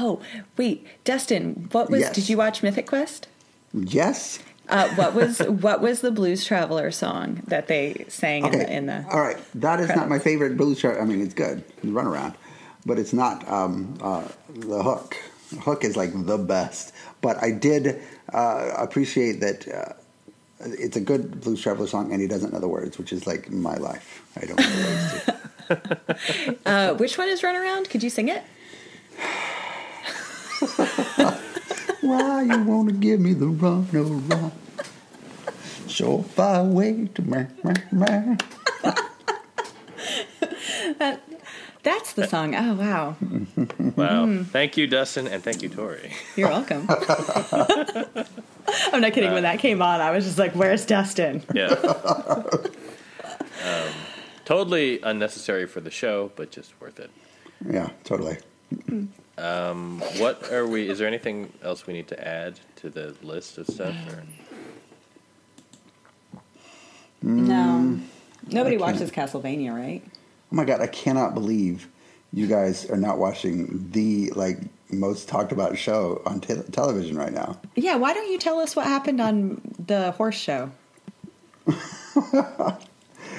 Oh, wait, Dustin, what was? Yes. Did you watch Mythic Quest? Yes. Uh, what was what was the Blues Traveler song that they sang in, the, in the? All right. That is not my favorite blues chart. I mean, it's good. The runaround, but it's not um, uh, the hook. Hook is like the best. But I did uh, appreciate that. Uh, it's a good blues traveler song, and he doesn't know the words, which is like my life. I don't know the words to. Uh, which one is Runaround? Could you sing it? Why you wanna give me the run around? So far away to my my me. That's the song. Oh wow, Wow. Thank you, Dustin, and thank you, Tori. you're welcome. I'm not kidding. when that came on, I was just like, "Where's Dustin?" Yeah. um, totally unnecessary for the show, but just worth it. Yeah, totally. Um, what are we? Is there anything else we need to add to the list of stuff? Or? Mm, no, nobody watches Castlevania, right? Oh my god, I cannot believe you guys are not watching the like most talked about show on te- television right now. Yeah. Why don't you tell us what happened on the horse show?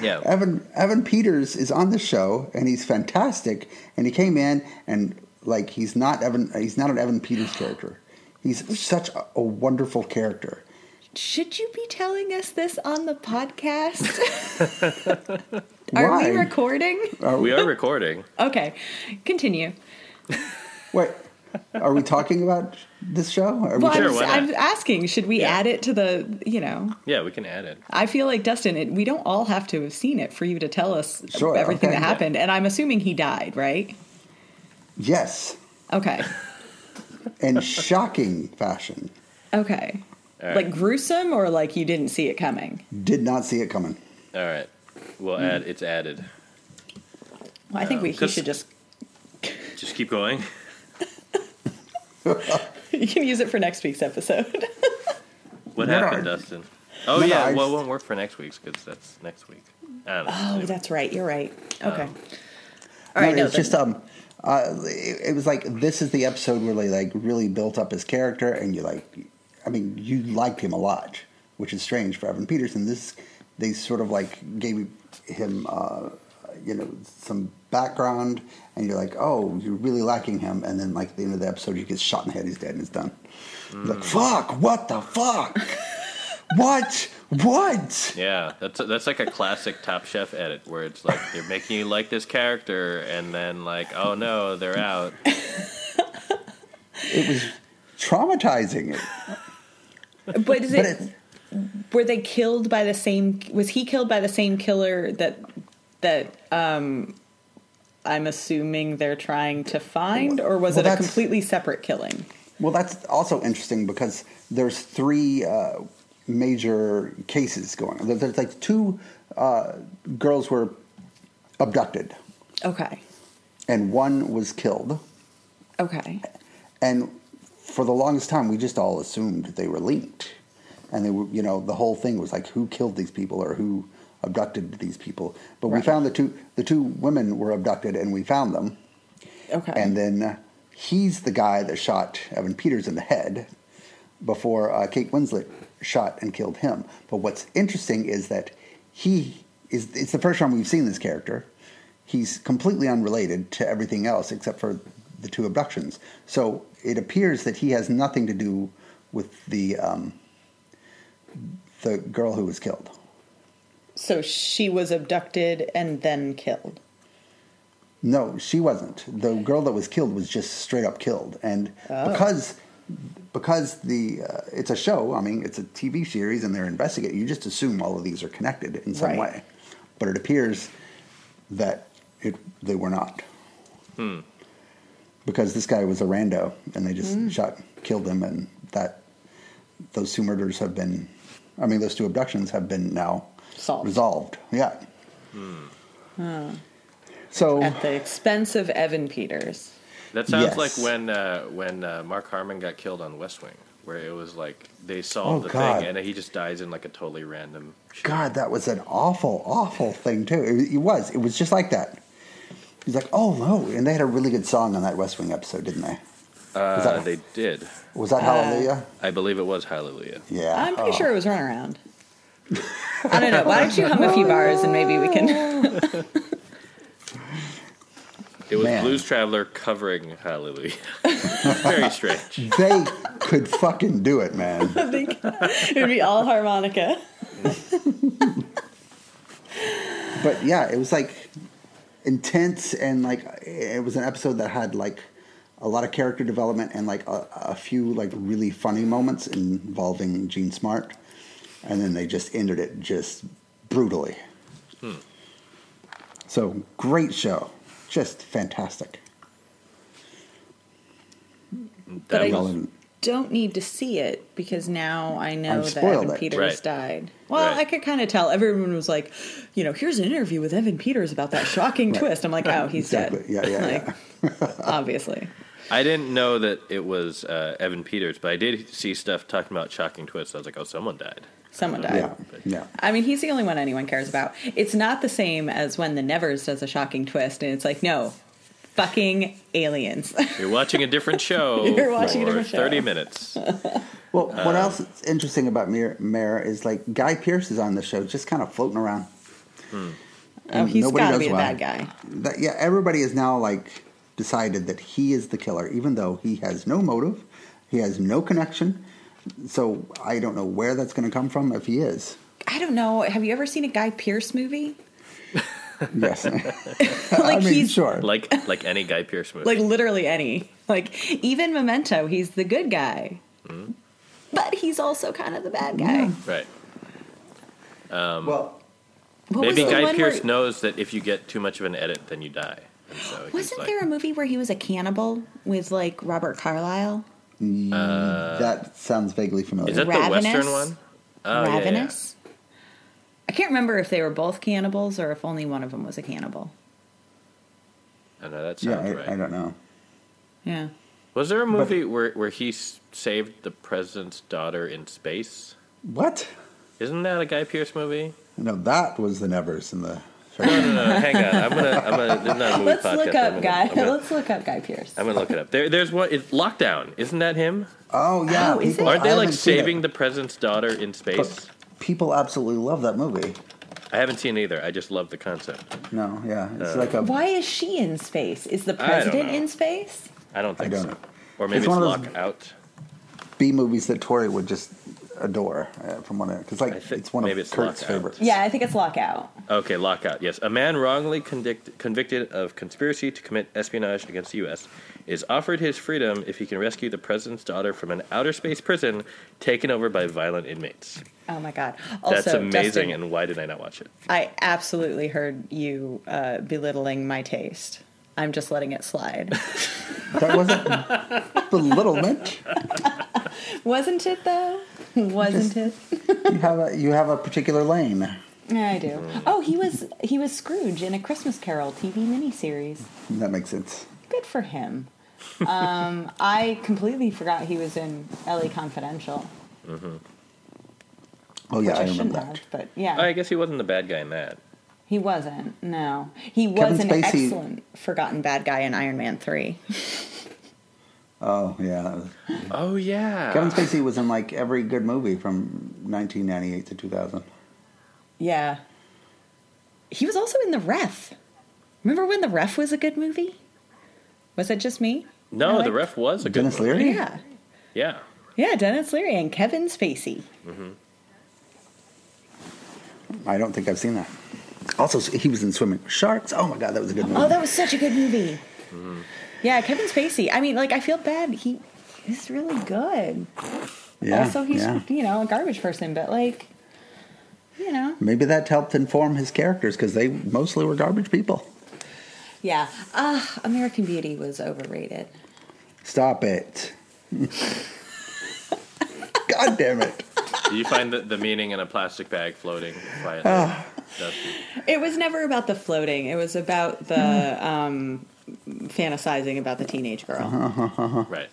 Yeah. Evan Evan Peters is on the show and he's fantastic. And he came in and like he's not Evan. He's not an Evan Peters character. He's such a, a wonderful character. Should you be telling us this on the podcast? Are Why? we recording? Are We are recording. Okay, continue. Wait, are we talking about this show? Are we Well, Sure, I'm. I'm asking, should we Yeah. add it to the, you know, Yeah, we can add it. I feel like Dustin, it, we don't all have to have seen it for you to tell us Sure, everything okay. that happened. And I'm assuming he died, right? Yes, Okay. in shocking fashion. Okay. All right. Like gruesome or like you didn't see it coming? Did not see it coming. All right. We'll add. It's added. Well, I think we he 'cause- should just, Just keep going. you can use it for next week's episode. What No, no, happened, I- Dustin? Oh No, no, yeah. I well, it won't work for next week's because that's next week. I don't know. oh, Anyway. that's right. You're right. Okay. Um, all right. no, No, it's then- just um, uh, it, it was like this is the episode where they like really built up his character, and you like, I mean, you liked him a lot, which is strange for Evan Peterson. This they sort of like gave him, uh, you know, some background, and you're like, oh, you're really liking him, and then like at the end of the episode, he gets shot in the head, he's dead, and it's done. You're like, fuck, what the fuck, what, what? Yeah, that's that's like a classic Top Chef edit where it's like they're making you like this character, and then like, oh no, they're out. It was traumatizing. It, but is but it, it, were they killed by the same was he killed by the same killer that that um i'm assuming they're trying to find or was Well, it a completely separate killing Well, that's also interesting because there's three uh, major cases going on. There's like two uh, girls were abducted, okay and one was killed. okay And for the longest time, we just all assumed they were linked, and they were, you know, the whole thing was like, who killed these people or who abducted these people? But we found the two the two women were abducted, and we found them. okay And then he's the guy that shot Evan Peters in the head before uh, Kate Winslet shot and killed him. But what's interesting is that he is, it's the first time we've seen this character. He's completely unrelated to everything else except for the two abductions. So it appears that he has nothing to do with the, um, the girl who was killed. so she was abducted and then killed No, she wasn't. The girl that was killed was just straight up killed, and because because the uh, it's a show. I mean, it's a TV series, and they're investigating. You just assume all of these are connected in some Right. way, but it appears that it they were not. Hmm. Because this guy was a rando, and they just hmm. shot, killed him, and that those two murders have been, I mean, those two abductions have been now Solved. resolved. Yeah. Hmm. So at the expense of evan peters That sounds Yes. like when uh, when uh, Mark Harmon got killed on West Wing, where it was like they solved Oh, the God. thing, and he just dies in like a totally random. Shit. God, that was an awful, awful thing too. It, it was. It was just like that. He's like, oh no, and they had a really good song on that West Wing episode, didn't they? Uh, that- they did. Was that Hallelujah? I believe it was Hallelujah. Yeah. I'm pretty Oh. sure it was Runaround. I don't know. Why don't you hum a few bars and maybe we can. It was Man. Blues Traveler covering Hallelujah. Very strange. They could fucking do it, man. it would be all harmonica. But yeah, it was like intense and like it was an episode that had like a lot of character development and like a, a few like really funny moments involving Jean Smart, and then they just ended it just brutally. Hmm. So great show, just fantastic. But I- was, Don't need to see it because now I know that Evan it. Peters Right. died. Well, Right. I could kind of tell. Everyone was like, you know, here's an interview with Evan Peters about that shocking twist. I'm like, oh, he's Exactly. dead. Yeah, yeah, like, obviously. I didn't know that it was uh, Evan Peters, but I did see stuff talking about shocking twists. I was like, oh, someone died. Someone died. yeah, yeah. I mean, he's the only one anyone cares about. It's not the same as when the Nevers does a shocking twist, and it's like, no, fucking aliens. You're watching a different show. You're watching a different show. 30 minutes. Well, what else is interesting about Mare, Mare is like Guy Pearce is on the show, just kind of floating around. Hmm. oh, And he's nobody got to knows be a why. bad guy. That, yeah, everybody is now like decided that he is the killer, even though he has no motive, he has no connection. So I don't know where that's going to come from if he is. I don't know. Have you ever seen a Guy Pearce movie? Yes, like I mean, he's sure. Like like any Guy Pearce movie. like literally any. Like even Memento, he's the good guy, mm-hmm. but he's also kind of the bad guy. right. Um, well, Maybe Guy Pearce where- knows that if you get too much of an edit, then you die. So Wasn't like, there a movie where he was a cannibal with like Robert Carlyle? Uh, that sounds vaguely familiar. Is that Ravenous? the Western one? Oh, yeah, yeah. Ravenous. I can't remember if they were both cannibals or if only one of them was a cannibal. I know that yeah, sounds I, right. I don't know. Yeah. Was there a movie where, where he s- saved the president's daughter in space? What? Isn't that a Guy Pearce movie? No, that was the Nevers in the. No, no, no. hang on. I'm gonna. I'm gonna. This is not a movie Let's podcast. look I'm up gonna- Guy. I'm gonna, Let's look up Guy Pearce. I'm gonna look it up. There, there's one. It's Lockdown. Isn't that him? Oh yeah, Oh, is people, it? Aren't they like haven't seen it, saving the president's daughter in space? people absolutely love that movie. I haven't seen either. I just love the concept. No, yeah, Uh, it's like a. Why is she in space? Is the president know. in space? I don't think don't so. know. Or maybe It's it's, one of those- Lockout. B movies that Tori would just adore uh, from one of because like I thi- it's one maybe of it's Kurt's Lockout. favorites. Yeah, I think it's Lockout. Okay, Lockout. Yes, a man wrongly convict, convicted of conspiracy to commit espionage against the U.S. is offered his freedom if he can rescue the president's daughter from an outer space prison taken over by violent inmates. Oh my god! Also, That's amazing. Justin, and why did I not watch it? I absolutely heard you uh, belittling my taste. I'm just letting it slide. That wasn't belittlement. Wasn't it though? Wasn't it? You have a you have a particular lane. Yeah, I do. Oh, he was he was Scrooge in a Christmas Carol TV miniseries. That makes sense. Good for him. Um, I completely forgot he was in LA Confidential. Oh yeah, which I I, shouldn't remember that. have, but yeah, I guess he wasn't the bad guy in that. He wasn't. No, he was Kevin an Spacey- excellent forgotten bad guy in Iron Man Three. Oh yeah, Oh yeah. Kevin Spacey was in like every good movie from 1998 to 2000. Yeah, he was also in The Ref. Remember when The Ref was a good movie? Was it just me? No, I the ref was a good Denis movie. Leary. Yeah, Yeah. yeah, Denis Leary and Kevin Spacey. Mm-hmm. I don't think I've seen that. Also, he was in Swimming with Sharks. Oh my god, that was a good movie. Oh, that was such a good movie. Yeah, Kevin Spacey. I mean, like, I feel bad. He is really good. yeah, also, he's yeah. you know a garbage person, but like, you know, Maybe that helped inform his characters because they mostly were garbage people. yeah. Ah, American Beauty was overrated. Stop it. God damn it. Do you find the, the meaning in a plastic bag floating quietly? Dusty? It was never about the floating. It was about the um, fantasizing about the teenage girl. Right.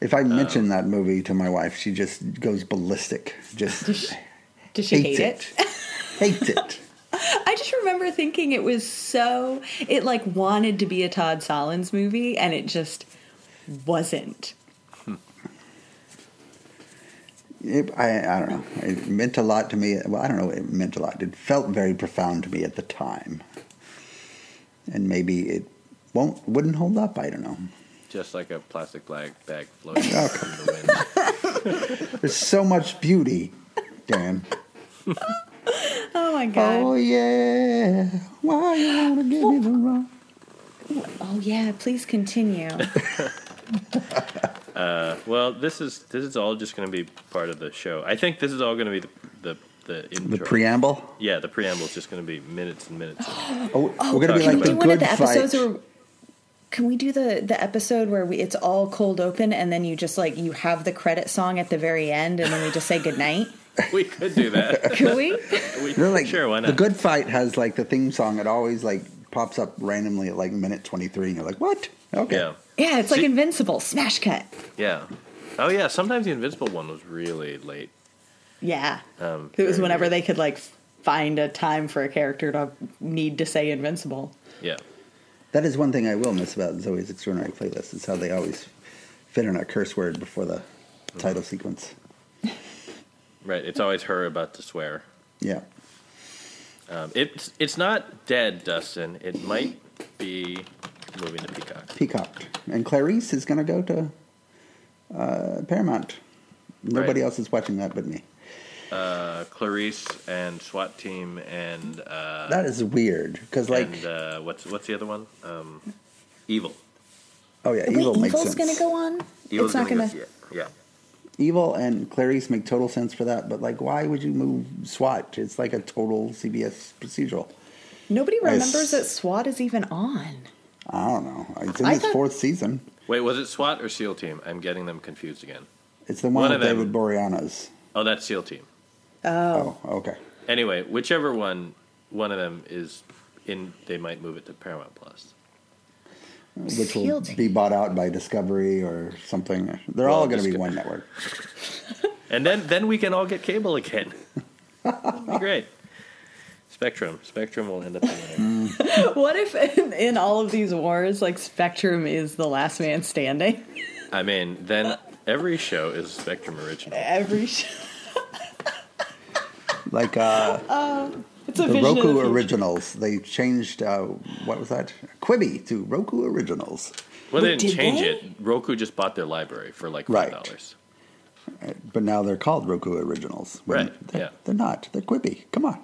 If I mention that movie to my wife, she just goes ballistic. Just Did she hates hate it? hates it. I just remember thinking it was so. It like wanted to be a Todd Solondz movie, and it just wasn't. It, I, I don't know. It meant a lot to me. Well, I don't know. It meant a lot. It felt very profound to me at the time, and maybe it won't wouldn't hold up. I don't know. Just like a plastic bag bag floating Okay. in the wind. There's so much beauty, Dan. Oh my god. Oh yeah. Why you wanna give me the wrong? Oh yeah, please continue. Uh, well, this is this is all just going to be part of the show. I think this is all going to be the the the, intro. The preamble. Yeah, the preamble is just going to be minutes and minutes. Oh, Oh, we're gonna be talking like do the one of good the episodes fight. where can we do the the episode where we, it's all cold open and then you just like you have the credit song at the very end and then we just say goodnight? we could do that. Could we? We, They're like sure, why not? the good fight has like the theme song. It always like pops up randomly at like minute twenty three, and you're like, what? Okay. Yeah, Yeah, it's like Invincible smash cut. yeah. Oh yeah, sometimes the Invincible one was really late. Yeah, Um, it was whenever weird. they could like find a time for a character to need to say Invincible. Yeah, That is one thing I will miss about Zoe's Extraordinary Playlist. Is how they always fit in a curse word before the title sequence. right. It's always her about to swear. Yeah. Um, it's it's not dead, Dustin. It might be moving to Peacock. Peacock. And Clarice is going to go to uh, Paramount. Nobody Right. else is watching that but me. Uh, Clarice and SWAT team and uh, That is weird because, like, and uh, what's what's the other one? Um, Evil. oh yeah, Wait, evil makes sense. Evil's sense. gonna go on. Evil's it's not gonna gonna. go- yeah, yeah. Evil and Clarice make total sense for that, but like, why would you move SWAT? It's like a total CBS procedural. Nobody I s- remembers that SWAT is even on. I don't know. It's in I its thought- fourth season. Wait, was it SWAT or SEAL team? I'm getting them confused again. It's the one, One with of them- David Boreanaz. Oh, that's SEAL team. Oh, Oh, okay. Anyway, whichever one, one of them is in. They might move it to Paramount Plus. Which will SEAL be bought out by Discovery or something. They're Well, all going to be Disco- one network. And then then we can all get cable again. That'd be great. Spectrum. Spectrum will end up being there. what if in, in all of these wars, like Spectrum is the last man standing? I mean, then every show is Spectrum original. Every show. Like uh, It's a the vision of Roku the future. Originals. They changed, uh, what was that? Quibi to Roku Originals. Well, they Wait, didn't did change they? it. Roku just bought their library for like Right. five dollars. But now they're called Roku Originals. when Right, They're, yeah. they're not. They're Quibi. Come on.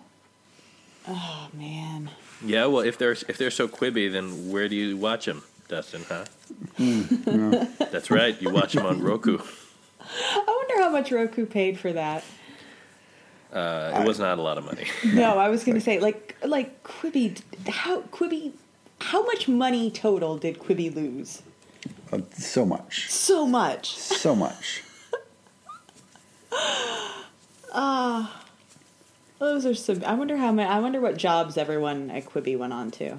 Oh man. Yeah, well, if they're if they're so quibby, then where do you watch them, Dustin? Huh? Hmm, That's right. You watch them on Roku. I wonder how much Roku paid for that. Uh, it was not a lot of money. No, I was going to say like like Quibi. How Quibi? How much money total did Quibi lose? Uh, so much. So much. So much. Those are some. I wonder how many. I wonder what jobs everyone at Quibi went on to.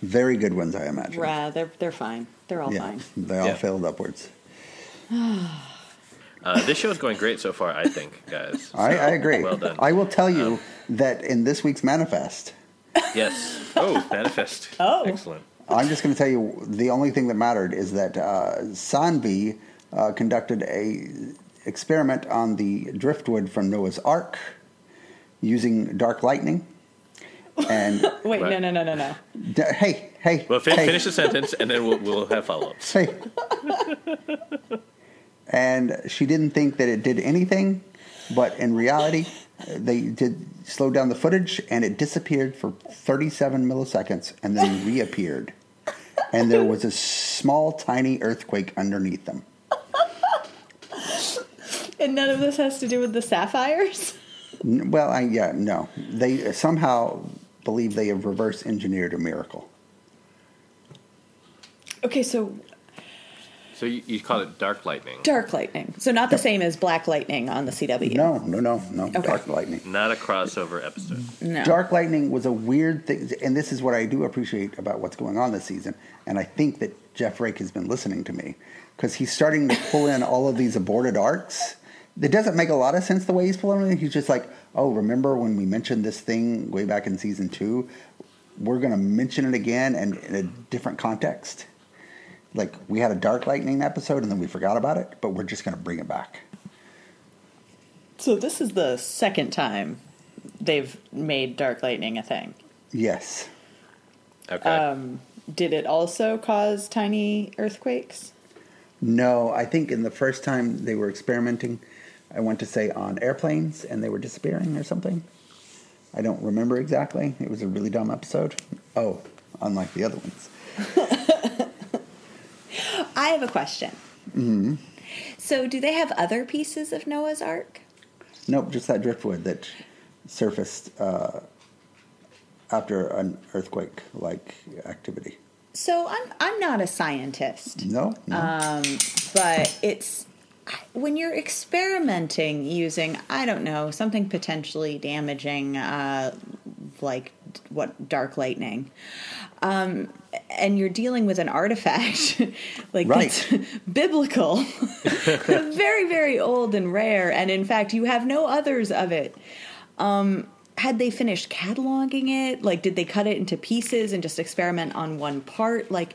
Very good ones, I imagine. Yeah, they're they're fine. They're all Yeah. fine. They all Yeah. failed upwards. Uh, this show is going great so far, I think, guys. I, So, I agree. Well done. I will tell you that in this week's manifest, yes. Oh, manifest. Oh. excellent. I'm just going to tell you the only thing that mattered is that uh, Saanvi uh, conducted a experiment on the driftwood from Noah's Ark using dark lightning. And Wait, Right. no, no, no, no, no. d- hey, hey, Well, fin- hey, finish the sentence, and then we'll, we'll have follow-ups. hey. and she didn't think that it did anything, but in reality, they did slow down the footage, and it disappeared for 37 milliseconds, and then reappeared. And there was a small, tiny earthquake underneath them. And none of this has to do with the sapphires. N- Well, I, yeah, no. They uh, somehow believe they have reverse engineered a miracle. Okay, so So you, you call it dark lightning, dark lightning. So not the same as black lightning on the CW. No, no, no, no. Okay. Dark lightning. not a crossover episode. no. Dark Lightning was a weird thing, and this is what I do appreciate about what's going on this season. And I think that Jeff Rake has been listening to me because he's starting to pull in all of these aborted arcs. It doesn't make a lot of sense the way he's pulling it. He's just like, oh, remember when we mentioned this thing way back in season two? We're going to mention it again and in a different context. Like we had a Dark Lightning episode and then we forgot about it, but we're just going to bring it back. So this is the second time they've made Dark Lightning a thing. Yes. Okay. Um, did it also cause tiny earthquakes? No, I think in the first time they were experimenting, I went to say on airplanes and they were disappearing or something. I don't remember exactly. It was a really dumb episode. Oh, unlike the other ones. I have a question. Mm-hmm. So, do they have other pieces of Noah's Ark? Nope, just that driftwood that surfaced uh, after an earthquake like activity. So, I'm I'm not a scientist, No? no? um, but it's when you're experimenting using I don't know something potentially damaging, uh, like what dark lightning. Um, and you're dealing with an artifact like that's biblical, very, very old and rare, and in fact, you have no others of it. Um, had they finished cataloging it? Like, did they cut it into pieces and just experiment on one part? Like,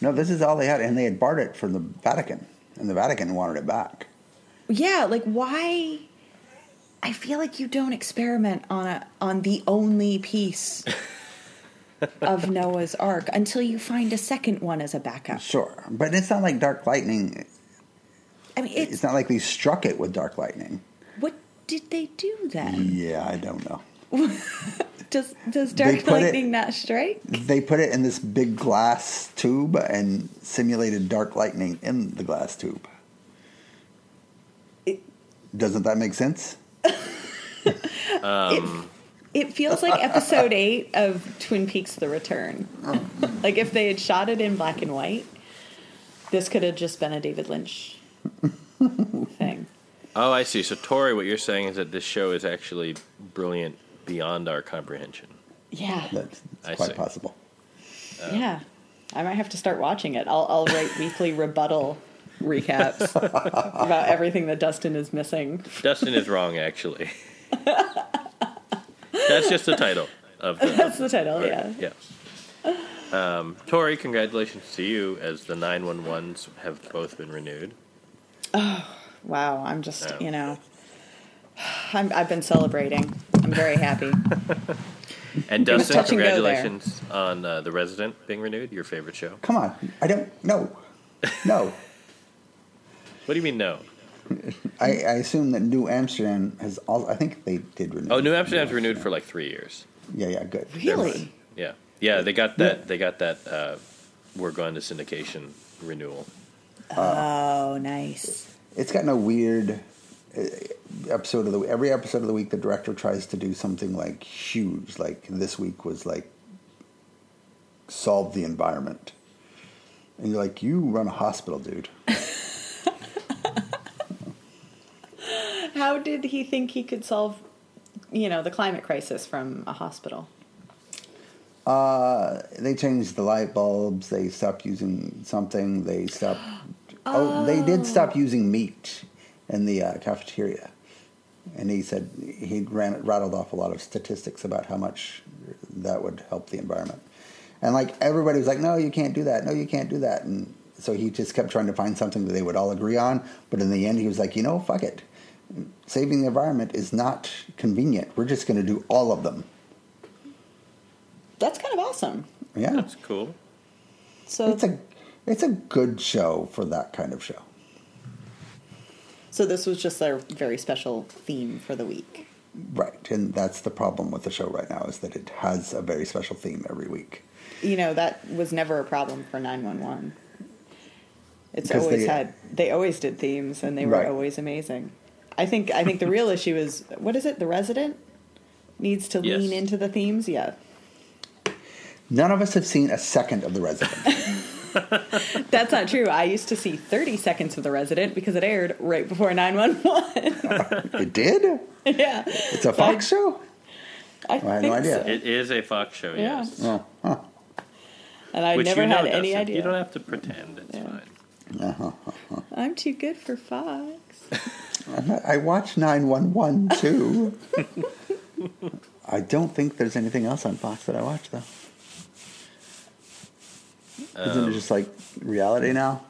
no, this is all they had, and they had borrowed it from the Vatican, and the Vatican wanted it back. yeah, like why? I feel like you don't experiment on a on the only piece of Noah's Ark until you find a second one as a backup. Sure, but it's not like Dark Lightning. I mean, It's, it's, not like they struck it with Dark Lightning. what did they do then? Yeah, I don't know. Does does dark put it- lightning not strike? They put it in this big glass tube and simulated dark lightning in the glass tube. It- Doesn't that make sense? Um, It, it feels like episode eight of Twin Peaks: The Return. like if they had shot it in black and white, this could have just been a David Lynch thing. oh, I see. So, Tori, what you're saying is that this show is actually brilliant beyond our comprehension. Yeah, That's, that's quite see. possible. yeah. I might have to start watching it. I'll, I'll write weekly rebuttal recaps about everything that Dustin is missing. Dustin is wrong, actually. That's just the title of the. That's the title, yeah. Yeah. Um, Tori, congratulations to you as the 911s have both been renewed. Oh, wow, I'm just, Yeah. you know, I'm, I've been celebrating. I'm very happy. And Dustin, and congratulations on uh, The Resident being renewed, your favorite show. Come on. I don't. No. No. What do you mean, no? I, I assume that New Amsterdam has all. I think they did renew. Oh, New Amsterdam's renewed for like three years. Yeah, yeah, good. really. Yeah, yeah, they got that. They got that. Uh, we're going to syndication renewal. Oh, nice. It's gotten a weird uh, episode of the every episode of the week. The director tries to do something like huge. Like this week was like solve the environment, and you're like, you run a hospital, dude. How did he think he could solve, you know, the climate crisis from a hospital? Uh, they changed the light bulbs. They stopped using something. They stopped. Oh, they did stop using meat in the uh, cafeteria. And he said he ran rattled off a lot of statistics about how much that would help the environment. And like everybody was like, "No, you can't do that. No, you can't do that." And so he just kept trying to find something that they would all agree on. But in the end, he was like, "You know, fuck it. Saving the environment is not convenient. We're just going to do all of them." That's kind of awesome. Yeah, That's cool. So, it's a it's a good show for that kind of show. So this was just their very special theme for the week. Right, and that's the problem with the show right now is that it has a very special theme every week. You know, that was never a problem for 911. It's always they- had they always did themes and they were Right. always amazing. I think I think the real issue is what is it? The resident needs to Yes. lean into the themes. Yeah. None of us have seen a second of The Resident. That's not true. I used to see 30 seconds of The Resident because it aired right before 911. it did? yeah. It's a Fox show? I, I had no think idea. so. It is a Fox show, Yeah. yes. Oh, huh. And I Which never you know, had any Dustin. idea. You don't have to pretend. It's Yeah. fine. Uh-huh. I'm too good for Fox. I watch 911 too. I don't think there's anything else on Fox that I watch though. Isn't it just like reality now?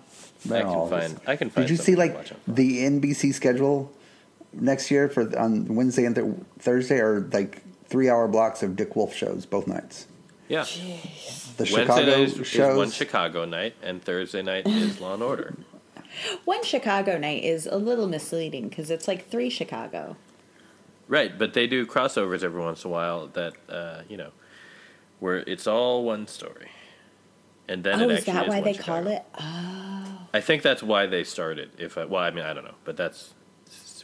Um, I can all find- I can find Did you see like the NBC schedule next year for on Wednesday and th- Thursday are like three hour blocks of Dick Wolf shows both nights. Yeah. The Wednesday Chicago night is, is one Chicago night, and Thursday night is Law and Order. One Chicago night is a little misleading because it's like three Chicago. Right, but they do crossovers every once in a while that uh, you know, where it's all one story, and then oh, it is actually that is why one they Chicago. call it? Oh, I think that's why they started. If I, well, I mean, I don't know, but that's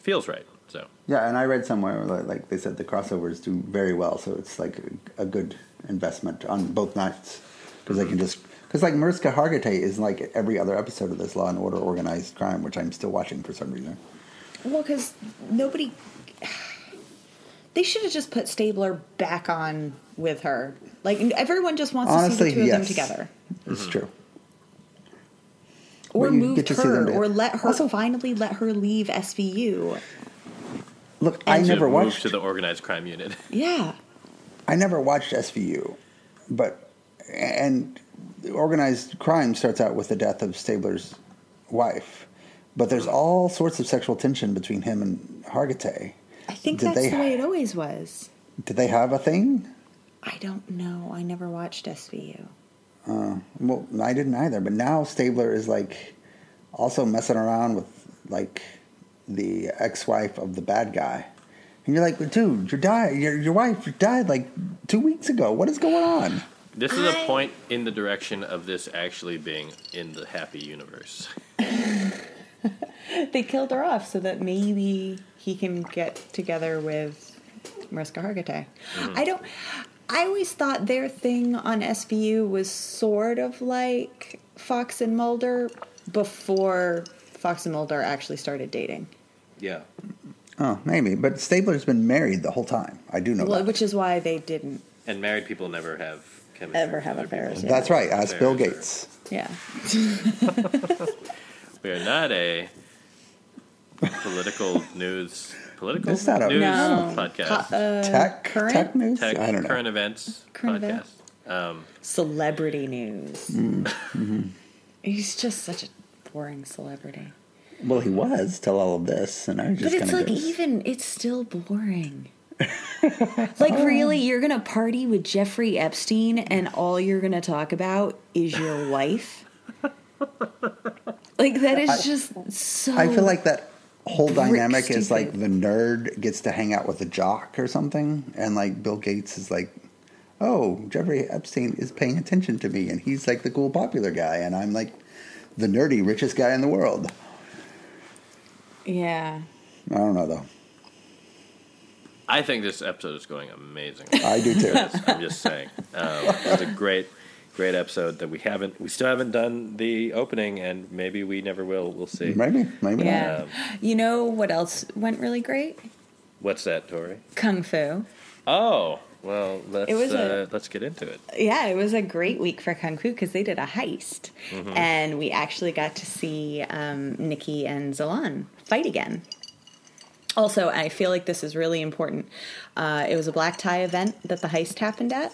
feels right. So yeah, and I read somewhere like, like they said the crossovers do very well, so it's like a, a good investment on both nights because they mm-hmm. can just because like Mariska Hargitay is like every other episode of this Law and Order Organized Crime, which I'm still watching for some reason. well, because nobody. They should have just put Stabler back on with her. Like everyone just wants Honestly, to see the two of them together, It's mm-hmm. true. or But you moved get to see them her, or let her Also- finally let her leave SVU. Look, I And- to never move watched. to the organized crime unit. Yeah, I never watched SVU, but and organized crime starts out with the death of Stabler's wife, but there's all sorts of sexual tension between him and Hargitay. I think Did that's they- the way it always was. Did they have a thing? I don't know. I never watched SVU. Uh, well, I didn't either. But now Stabler is like also messing around with like the ex-wife of the bad guy, and you're like, dude, your die, your your wife died like two weeks ago. What is going on? This is a point in the direction of this actually being in the happy universe. They killed her off so that maybe he can get together with Mariska Hargitay. Mm-hmm. I don't. I always thought their thing on SVU was sort of like Fox and Mulder before Fox and Mulder actually started dating. Yeah. Oh, maybe. But Stabler's been married the whole time. I do know Well, that. which is why they didn't And married people never have chemistry. ever have with other affairs. Yeah. That's right. Ask Bill There, Gates. Yeah. We are not a political news political It's not a- news No. podcast. Co- uh, Tech, current tech news. Tech I don't know. current events Current podcast. event? Um, celebrity news. Mm-hmm. He's just such a boring celebrity. Well, he was till all of this, and I was just But it's like of even it's still boring. like really, you're gonna party with Jeffrey Epstein, and all you're gonna talk about is your wife. like that is just so. I feel like that whole dynamic is like the nerd gets to hang out with the jock or something, and like Bill Gates is like, oh, Jeffrey Epstein is paying attention to me, and he's like the cool popular guy, and I'm like the nerdy richest guy in the world. yeah. I don't know though. I think this episode is going amazing. I do too. I'm just saying. Um, it's a great, great episode that we haven't, we still haven't done the opening, and maybe we never will. We'll see. maybe, maybe not. Yeah. You know what else went really great? What's that, Tori? Kung Fu. Oh, well, let's It was a- uh, let's get into it. Yeah, it was a great week for Kung Fu because they did a heist. Mm-hmm. And we actually got to see um, Nikki and Zhilan fight again. Also, I feel like this is really important. Uh, it was a black tie event that the heist happened at.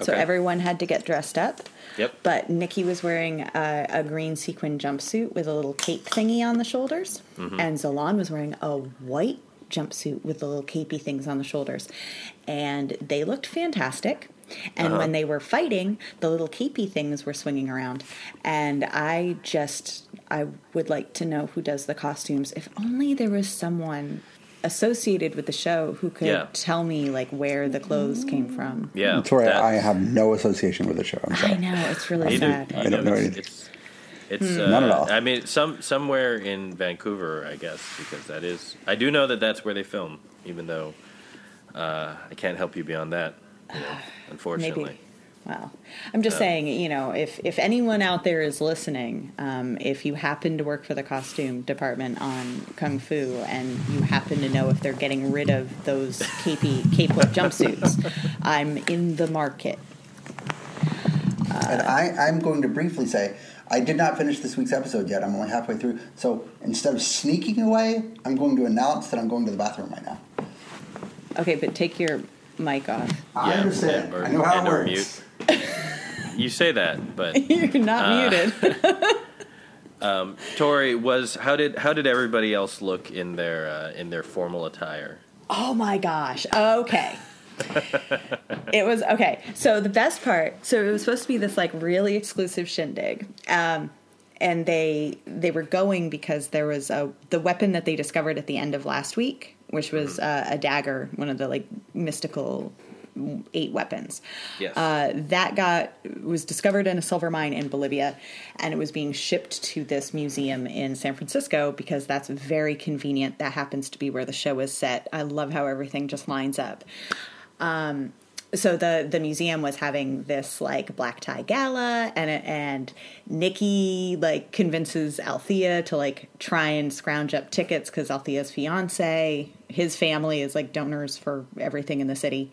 So Okay. everyone had to get dressed up. Yep. But Nikki was wearing a, a green sequin jumpsuit with a little cape thingy on the shoulders. Mm-hmm. And Zhilan was wearing a white jumpsuit with the little capey things on the shoulders. And they looked fantastic. And Uh-huh. when they were fighting, the little capey things were swinging around. And I just, I would like to know who does the costumes. If only there was someone associated with the show who could Yeah. tell me like where the clothes came from. Yeah, Tori, that- I have no association with the show. I'm sorry. I know it's really You do. sad. You I don't know it's, anything. It's, it's uh, None at all. I mean, some somewhere in Vancouver, I guess, because that is. I do know that that's where they film, even though uh, I can't help you beyond that. You know, unfortunately. Maybe. Well, I'm just saying, you know, if if anyone out there is listening, um, if you happen to work for the costume department on Kung Fu and you happen to know if they're getting rid of those capey capelet jumpsuits, I'm in the market. And I, I'm going to briefly say, I did not finish this week's episode yet. I'm only halfway through. So instead of sneaking away, I'm going to announce that I'm going to the bathroom right now. Okay, but take your mic off. I Yeah, understand. or- I know how it or works. you say that, but You're not muted. Tori was how did how did everybody else look in their uh, in their formal attire? Oh my gosh. Okay. it was okay. So the best part, so it was supposed to be this like really exclusive shindig. Um and they they were going because there was a the weapon that they discovered at the end of last week, which was uh, a dagger, one of the like mystical eight weapons. Yes. Uh, that got was discovered in a silver mine in Bolivia, and it was being shipped to this museum in San Francisco because that's very convenient. That happens to be where the show is set. I love how everything just lines up. Um, so the the museum was having this like black tie gala and and Nikki like convinces Althea to like try and scrounge up tickets because Althea's fiance his family is like donors for everything in the city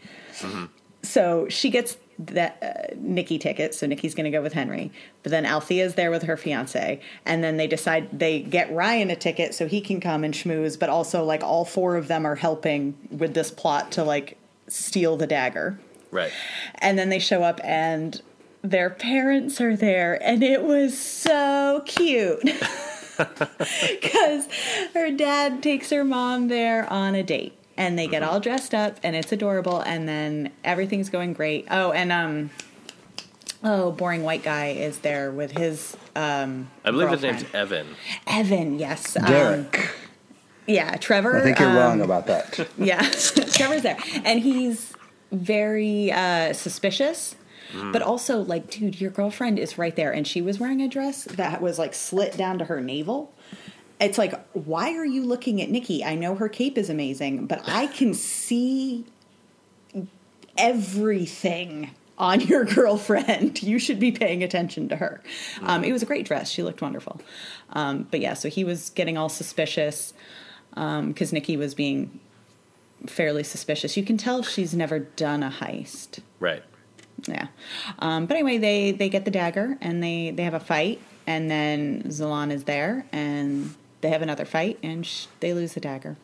so she gets that uh, Nikki ticket. So Nikki's going to go with Henry, but then Althea's there with her fiance, and then they decide they get Ryan a ticket so he can come and schmooze. But also, like all four of them are helping with this plot to like steal the dagger, Right. and then they show up and their parents are there, and it was so cute. Because her dad takes her mom there on a date and they get all dressed up and it's adorable and then everything's going great. Oh, and um oh, boring white guy is there with his um I believe his name's. Evan. Evan, yes. Um, Derek. yeah, Trevor. I think you're um, wrong about that. yeah, Trevor's there, and he's very uh, suspicious. But also, like, dude, your girlfriend is right there, and she was wearing a dress that was like slit down to her navel. It's like, why are you looking at Nikki? I know her cape is amazing, but I can see everything on your girlfriend. You should be paying attention to her. Um, it was a great dress. She looked wonderful. Um, but yeah, so he was getting all suspicious because Nikki was being fairly suspicious. You can tell she's never done a heist. Right. Yeah. Um, but anyway, they they get the dagger and they they have a fight, and then Zhilan is there, and they have another fight, and sh- they lose the dagger.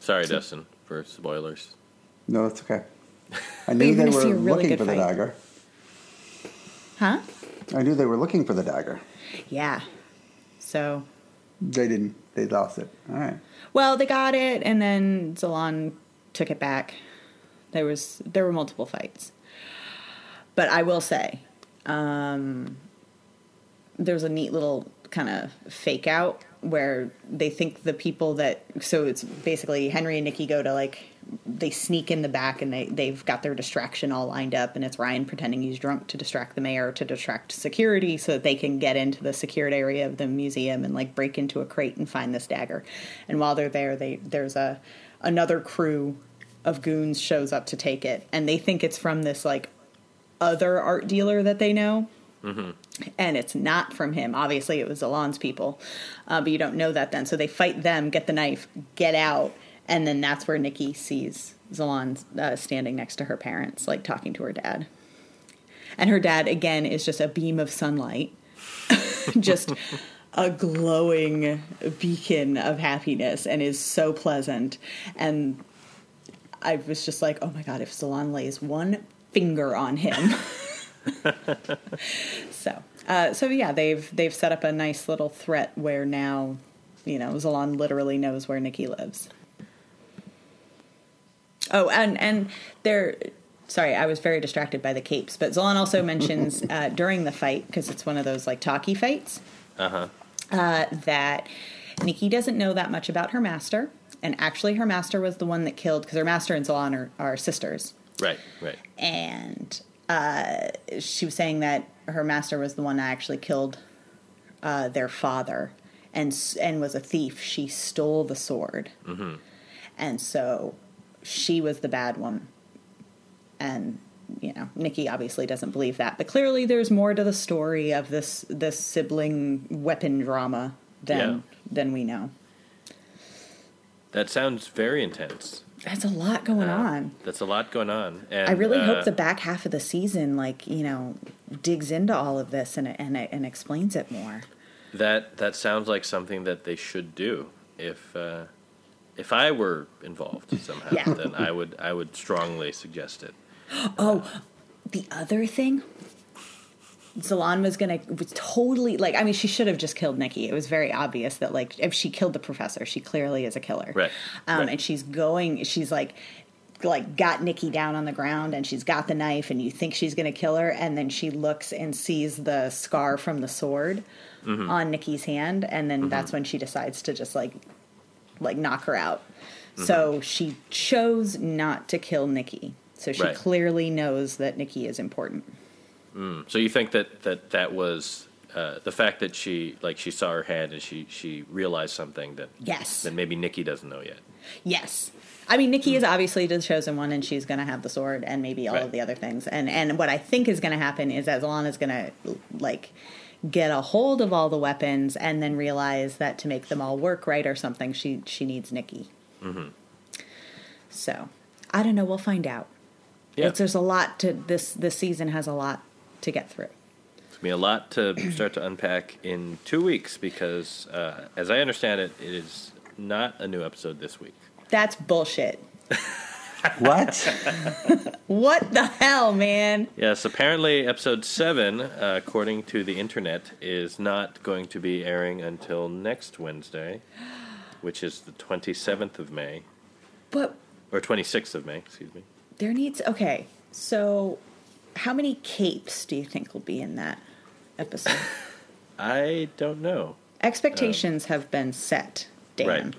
Sorry, Dustin, for spoilers. No, that's okay. I knew they were really looking good for the dagger. Huh? I knew they were looking for the dagger. Yeah. So, They didn't. They lost it. All right. well, they got it, and then Zhilan took it back. There was there were multiple fights, but I will say, um, there was a neat little kind of fake out where they think the people that so it's basically Henry and Nikki go to like they sneak in the back and they they've got their distraction all lined up and it's Ryan pretending he's drunk to distract the mayor to distract security so that they can get into the secured area of the museum and like break into a crate and find this dagger. And while they're there they there's a another crew of goons shows up to take it and they think it's from this like other art dealer that they know and it's not from him. Obviously, it was Zhilan's people, uh, but you don't know that then. So they fight them, get the knife, get out, and then that's where Nikki sees Zhilan uh, standing next to her parents, like talking to her dad. And her dad, again, is just a beam of sunlight, just a glowing beacon of happiness, and is so pleasant. And I was just like, oh my god, if Zhilan lays one finger on him. So, uh, so yeah, they've they've set up a nice little threat where now, you know, Zhilan literally knows where Nikki lives. Oh, and and they're sorry, I was very distracted by the capes, but Zhilan also mentions uh, during the fight because it's one of those like talkie fights Uh huh. uh, that Nikki doesn't know that much about her master, and actually her master was the one that killed because her master and Zhilan are, are sisters Right. Right. and uh, she was saying that her master was the one that actually killed uh, their father and and was a thief. She stole the sword, and so she was the bad one. And you know, Nikki obviously doesn't believe that, but clearly there's more to the story of this this sibling weapon drama than Yeah. than we know. That sounds very intense. That's a lot going Uh, on. That's a lot going on. And, I really uh, hope the back half of the season, like you know, digs into all of this and and and explains it more. that that sounds like something that they should do. If uh, if I were involved somehow, Yeah. then I would I would strongly suggest it. Oh, the other thing. Zhilan was gonna was totally like I mean she should have just killed Nikki. It was very obvious that like if she killed the professor, she clearly is a killer. Right, Um, right. And she's going. She's like like got Nikki down on the ground and she's got the knife and you think she's gonna kill her and then she looks and sees the scar from the sword Mm-hmm. on Nikki's hand and then that's when she decides to just like like knock her out. Mm-hmm. So she chose not to kill Nikki. So she Right. clearly knows that Nikki is important. So you think that that that was uh, the fact that she like she saw her hand and she she realized something that Yes. that maybe Nikki doesn't know yet. Yes. I mean, Nikki is obviously the chosen one, and she's going to have the sword and maybe all Right. of the other things. And and what I think is going to happen is that Zhilan is going to like get a hold of all the weapons and then realize that to make them all work right or something, she she needs Nikki. Mm-hmm. So I don't know. We'll find out. Yeah, It's, there's a lot to this. This season has a lot to get through. It's gonna be a lot to start to unpack in two weeks because, uh, as I understand it, it is not a new episode this week. That's bullshit. What? What the hell, man? Yes, apparently episode seven, uh, according to the internet, is not going to be airing until next Wednesday, which is the twenty seventh of May But or twenty sixth of May. Excuse me. There needs okay. So, how many capes do you think will be in that episode? I don't know. Expectations have been set, Dan. Right.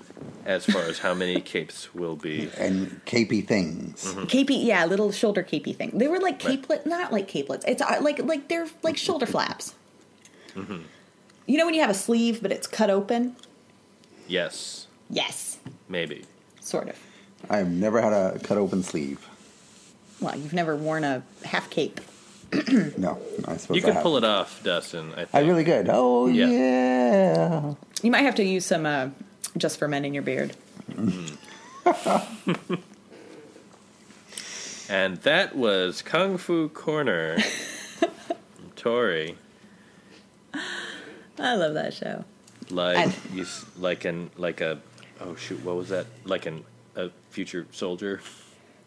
As far as how many capes will be. and capey things. Mm-hmm. Capey, yeah, little shoulder capey thing. They were like Right. capelet, not like capelets. It's uh, like like they're like shoulder flaps. Mm-hmm. You know when you have a sleeve but it's cut open? Yes, Yes, maybe. sort of. I've never had a cut open sleeve. Well, you've never worn a half cape. No, I suppose You could I pull it off, Dustin. I, think. I really could. Oh Yeah. yeah. You might have to use some uh, just for men in your beard. And that was Kung Fu Corner. Tori, I love that show. like I- you, like an like a oh shoot, what was that? Like an a future soldier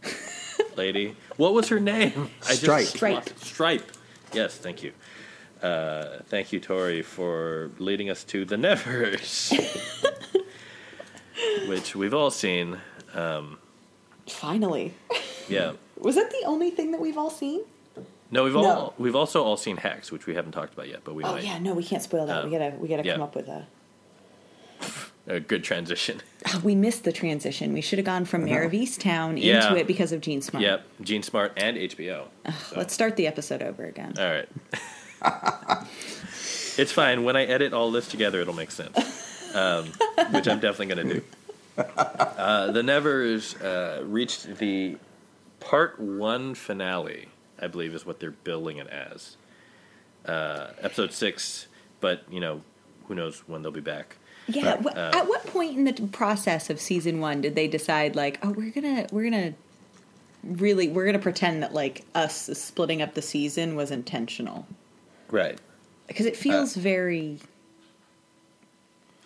lady. What was her name? I Stripe. Stripe. Stripe. Yes, thank you. Uh, thank you, Tori, for leading us to the Nevers, which we've all seen. Finally. Yeah. Was that the only thing that we've all seen? No, we've No. all we've also all seen Hex, which we haven't talked about yet, but we Oh might. yeah, no, we can't spoil that. We gotta we gotta yeah. come up with a. A good transition. Ah, we missed the transition. We should have gone from Mare of Easttown into it because of Jean Smart. Yep, Jean Smart and HBO. So, Let's start the episode over again. All right. it's fine. When I edit all this together, it'll make sense, um, which I'm definitely going to do. Uh, the Nevers uh, reached the part one finale, I believe, is what they're billing it as. Uh, episode six, but you know, who knows when they'll be back. yeah. wh- uh, at what point in the process of season one did they decide like, oh, we're gonna we're gonna really we're gonna pretend that like us splitting up the season was intentional Right. because it feels very.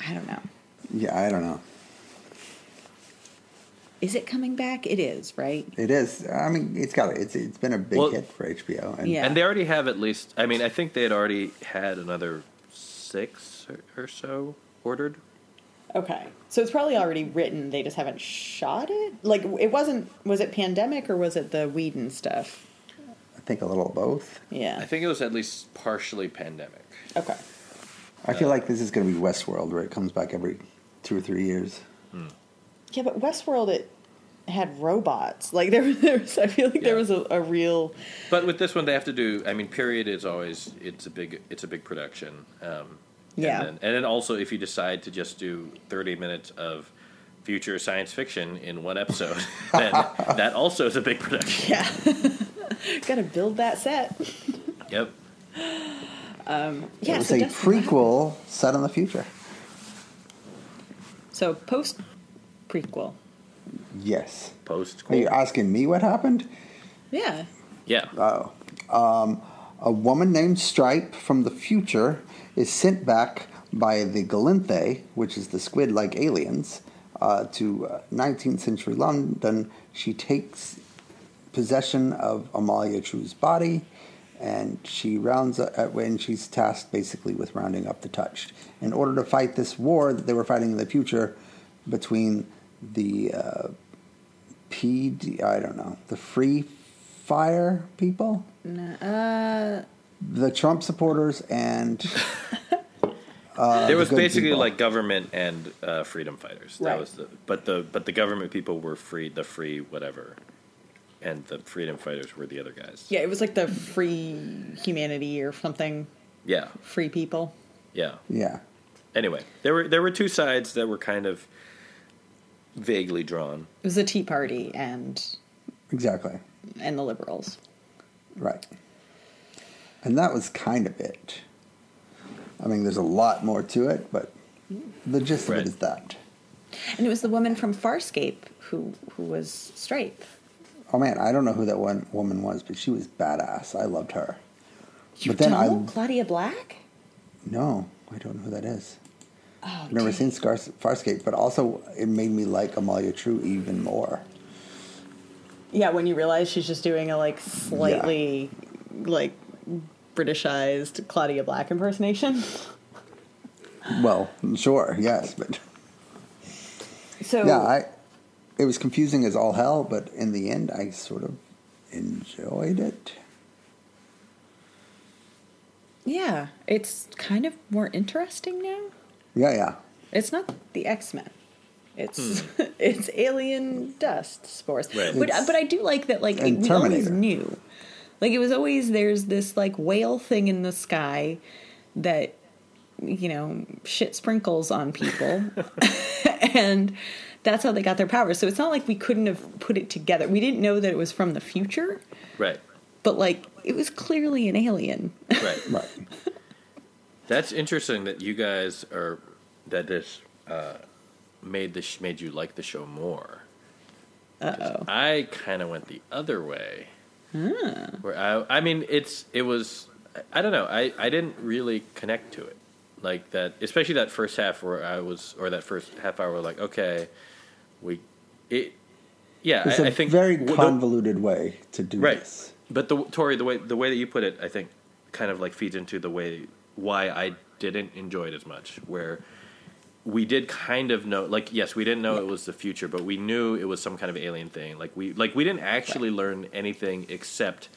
I don't know. Yeah, I don't know. Is it coming back? It is, right? It is. I mean, it's got. It's it's been a big Well- hit for HBO. And Yeah. And they already have at least. I mean, I think they had already had another six or, or so ordered. Okay. So it's probably already written. They just haven't shot it. Like it wasn't. Was it pandemic or was it the Whedon stuff? I think a little of both. Yeah. I think it was at least partially pandemic. okay. I feel uh, like this is going to be Westworld, where it comes back every two or three years. Hmm. Yeah, but Westworld it had robots. Like there, there was. I feel like there was a, a real. But with this one, they have to do. I mean, period is always it's a big it's a big production. Um, Yeah. And then, and then also, if you decide to just do thirty minutes of future science fiction in one episode, then that also is a big production. Yeah. Got to build that set. Yep. Yeah. it was so a Dustin, prequel set in the future. So post prequel. Yes. Post. Are you asking me what happened? Yeah. Yeah. Oh. Um, a woman named Stripe from the future is sent back by the Galanthi, which is the squid like aliens, uh, to uh, 19th century London. She takes possession of Amalia True's body, and she rounds up when she's tasked basically with rounding up the touched in order to fight this war that they were fighting in the future between the uh, PD, I don't know, the Free Fire people, Uh, the Trump supporters, and uh, there was good basically people. like government and uh, freedom fighters. That Right. was the but the but the government people were free the free whatever, and the freedom fighters were the other guys. yeah, it was like the free humanity or something. Yeah, Free people. yeah. yeah. Anyway, there were there were two sides that were kind of vaguely drawn. It was the Tea Party and Exactly. and the liberals. Right. And that was kind of it. I mean, there's a lot more to it, but the gist of it is that. And it was the woman from Farscape who who was straight. Oh man, I don't know who that one woman was, but she was badass. I loved her. You but then don't? I Claudia Black? no, I don't know who that is. Oh, I've never seen Scars- Farscape, but also it made me like Amalia True even more. Yeah, when you realize she's just doing a like slightly like Britishized Claudia Black impersonation. Well, sure, yes, but So yeah, I it was confusing as all hell, but in the end, I sort of enjoyed it. yeah, it's kind of more interesting now. Yeah, yeah. It's not the X Men. It's hmm. it's alien dust spores. Right. But It's- but I do like that. Like and we always knew, like it was always there's this like whale thing in the sky that you know shit sprinkles on people, and that's how they got their powers. So it's not like we couldn't have put it together. We didn't know that it was from the future, Right, but like it was clearly an alien. right. Right. That's interesting that you guys are that this uh, made this made you like the show more. Uh oh. I kind of went the other way. Where I, I mean, it's it was, I don't know. I I didn't really connect to it, like that, especially that first half where I was, or that first half hour, like okay, we, it, yeah. It's I a I think very the- convoluted way to do right. this. But the Tori, the way the way that you put it, I think, kind of like feeds into the way why I didn't enjoy it as much. Where we did kind of know, like, yes, we didn't know it was the future, but we knew it was some kind of alien thing. Like we, like we didn't actually learn anything except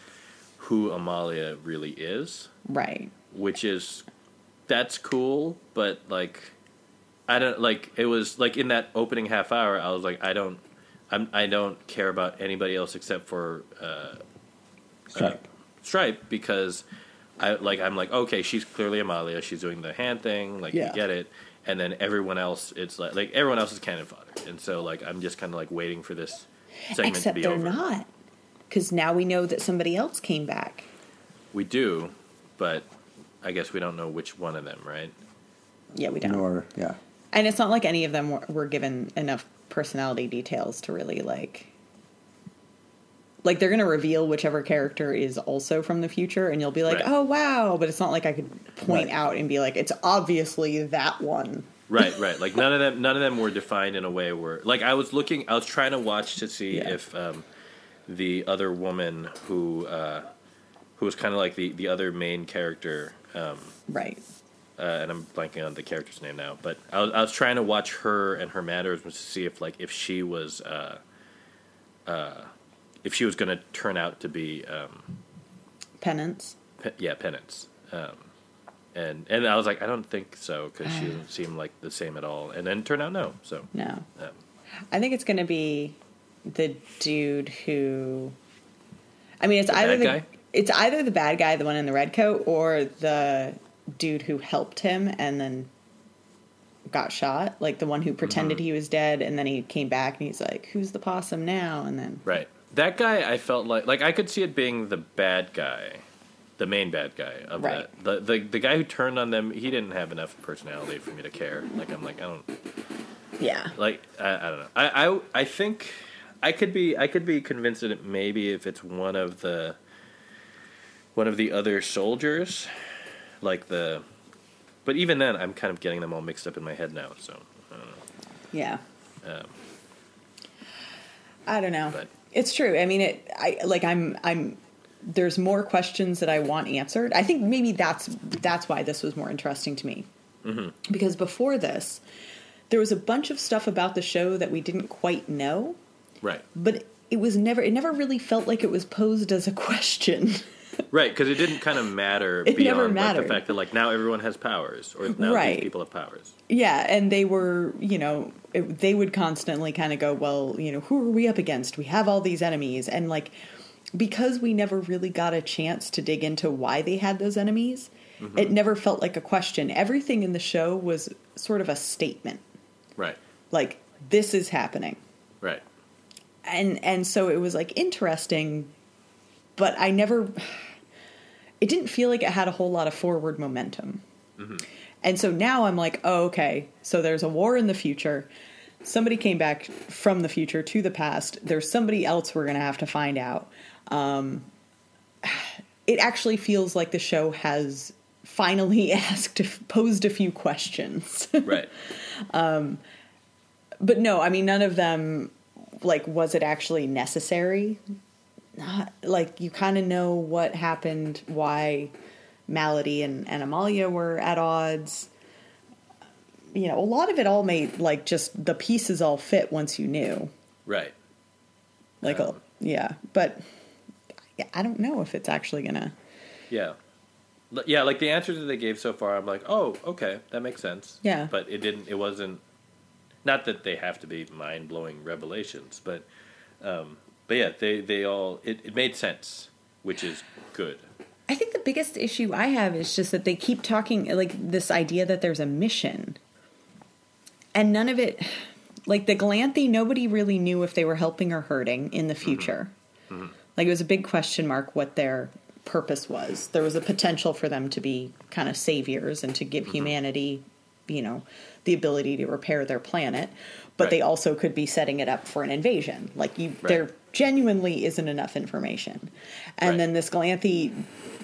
who Amalia really is, Right. which is that's cool, but like. I don't like it was like in that opening half hour. I was like, I don't, I'm, I don't care about anybody else except for uh, Stripe. Stripe because I like I'm like okay she's clearly Amalia she's doing the hand thing like Yeah. you get it and then everyone else it's like like everyone else is cannon fodder and so like I'm just kind of like waiting for this segment Except to be they're over. not, because now we know that somebody else came back. We do, but I guess we don't know which one of them, right? Yeah, we don't. Nor, yeah. And it's not like any of them were, were given enough personality details to really like. Like they're gonna reveal whichever character is also from the future, and you'll be like, Right. "Oh wow!" But it's not like I could point Right. out and be like, "It's obviously that one." Right, right. Like none of them, none of them were defined in a way where, like, I was looking, I was trying to watch to see Yeah. if um, the other woman who, uh, who was kind of like the the other main character, um, Right. uh, and I'm blanking on the character's name now, but I was, I was trying to watch her and her mannerisms to see if like if she was, uh, uh, if she was going to turn out to be, um, Penance. pe- yeah, penance. Um, and and I was like, I don't think so because she doesn't seem like the same at all. And then turned out no. So No. um, I think it's gonna be the dude who. I mean, it's The either the guy? it's either the bad guy, the one in the red coat, or the dude who helped him and then got shot. Like the one who pretended Mm-hmm. he was dead and then he came back and he's like, "Who's the possum now?" And then Right. That guy, I felt like like I could see it being the bad guy, the main bad guy of Right. that. The, the the guy who turned on them, he didn't have enough personality for me to care. Like I'm like I don't yeah, like I, I don't know. I, I I think I could be I could be convinced that it maybe if it's one of the one of the other soldiers, like the. But even then, I'm kind of getting them all mixed up in my head now. So, I don't know. yeah. Um, I don't know. But- It's true. I mean, it. I like. I'm. I'm. There's more questions that I want answered. I think maybe that's that's why this was more interesting to me. Mm-hmm. Because before this, there was a bunch of stuff about the show that we didn't quite know, Right. but it was never. It never really felt like it was posed as a question. Right, because it didn't kind of matter It beyond never like, the fact that like now everyone has powers, or now Right. these people have powers. Yeah, and they were, you know, it, they would constantly kind of go, well, you know, who are we up against? We have all these enemies. And, like, because we never really got a chance to dig into why they had those enemies, mm-hmm. it never felt like a question. Everything in the show was sort of a statement. Right. Like, this is happening. Right. And and so it was like interesting, but I never it didn't feel like it had a whole lot of forward momentum. And so now I'm like, oh, okay. So there's a war in the future. Somebody came back from the future to the past. There's somebody else we're going to have to find out. Um, it actually feels like the show has finally asked, posed a few questions. Right. but no, I mean, none of them, like, was it actually necessary? Not, like, you kind of know what happened, why Maladie and, and Amalia were at odds. You know, a lot of it all made, like, just the pieces all fit once you knew. right. Like, Um. yeah, but I don't know if it's actually gonna. Yeah. L- Yeah, like the answers that they gave so far, I'm like, oh, okay, that makes sense. Yeah. But it didn't. It wasn't. Not that they have to be mind blowing revelations, but, um, but yeah, they they all it, it made sense, which is good. I think the biggest issue I have is just that they keep talking like this idea that there's a mission. And none of it like the Galanthi, nobody really knew if they were helping or hurting in the future. Mm-hmm. Like it was a big question mark what their purpose was. There was a potential for them to be kind of saviors and to give mm-hmm. humanity, you know, the ability to repair their planet, but they also could be setting it up for an invasion. Like you Right. there genuinely isn't enough information. And Right. then this Galanthi,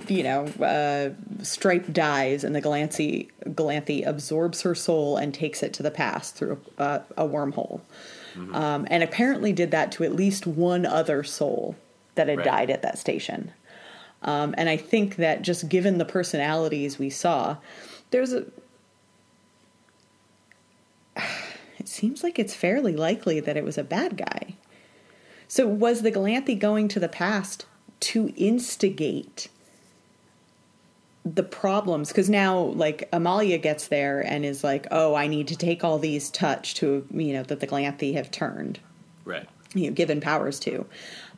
you know, uh, Stripe dies, and the Galanthi, Galanthi absorbs her soul and takes it to the past through a, a wormhole. Mm-hmm. Um, and apparently did that to at least one other soul that had Right. died at that station. Um, and I think that just given the personalities we saw, there's a. It seems like it's fairly likely that it was a bad guy. So was the Galanthi going to the past to instigate the problems? Because now, like Amalia gets there and is like, "Oh, I need to take all these touch to you know that the Galanthi have turned, Right. you know, given powers to,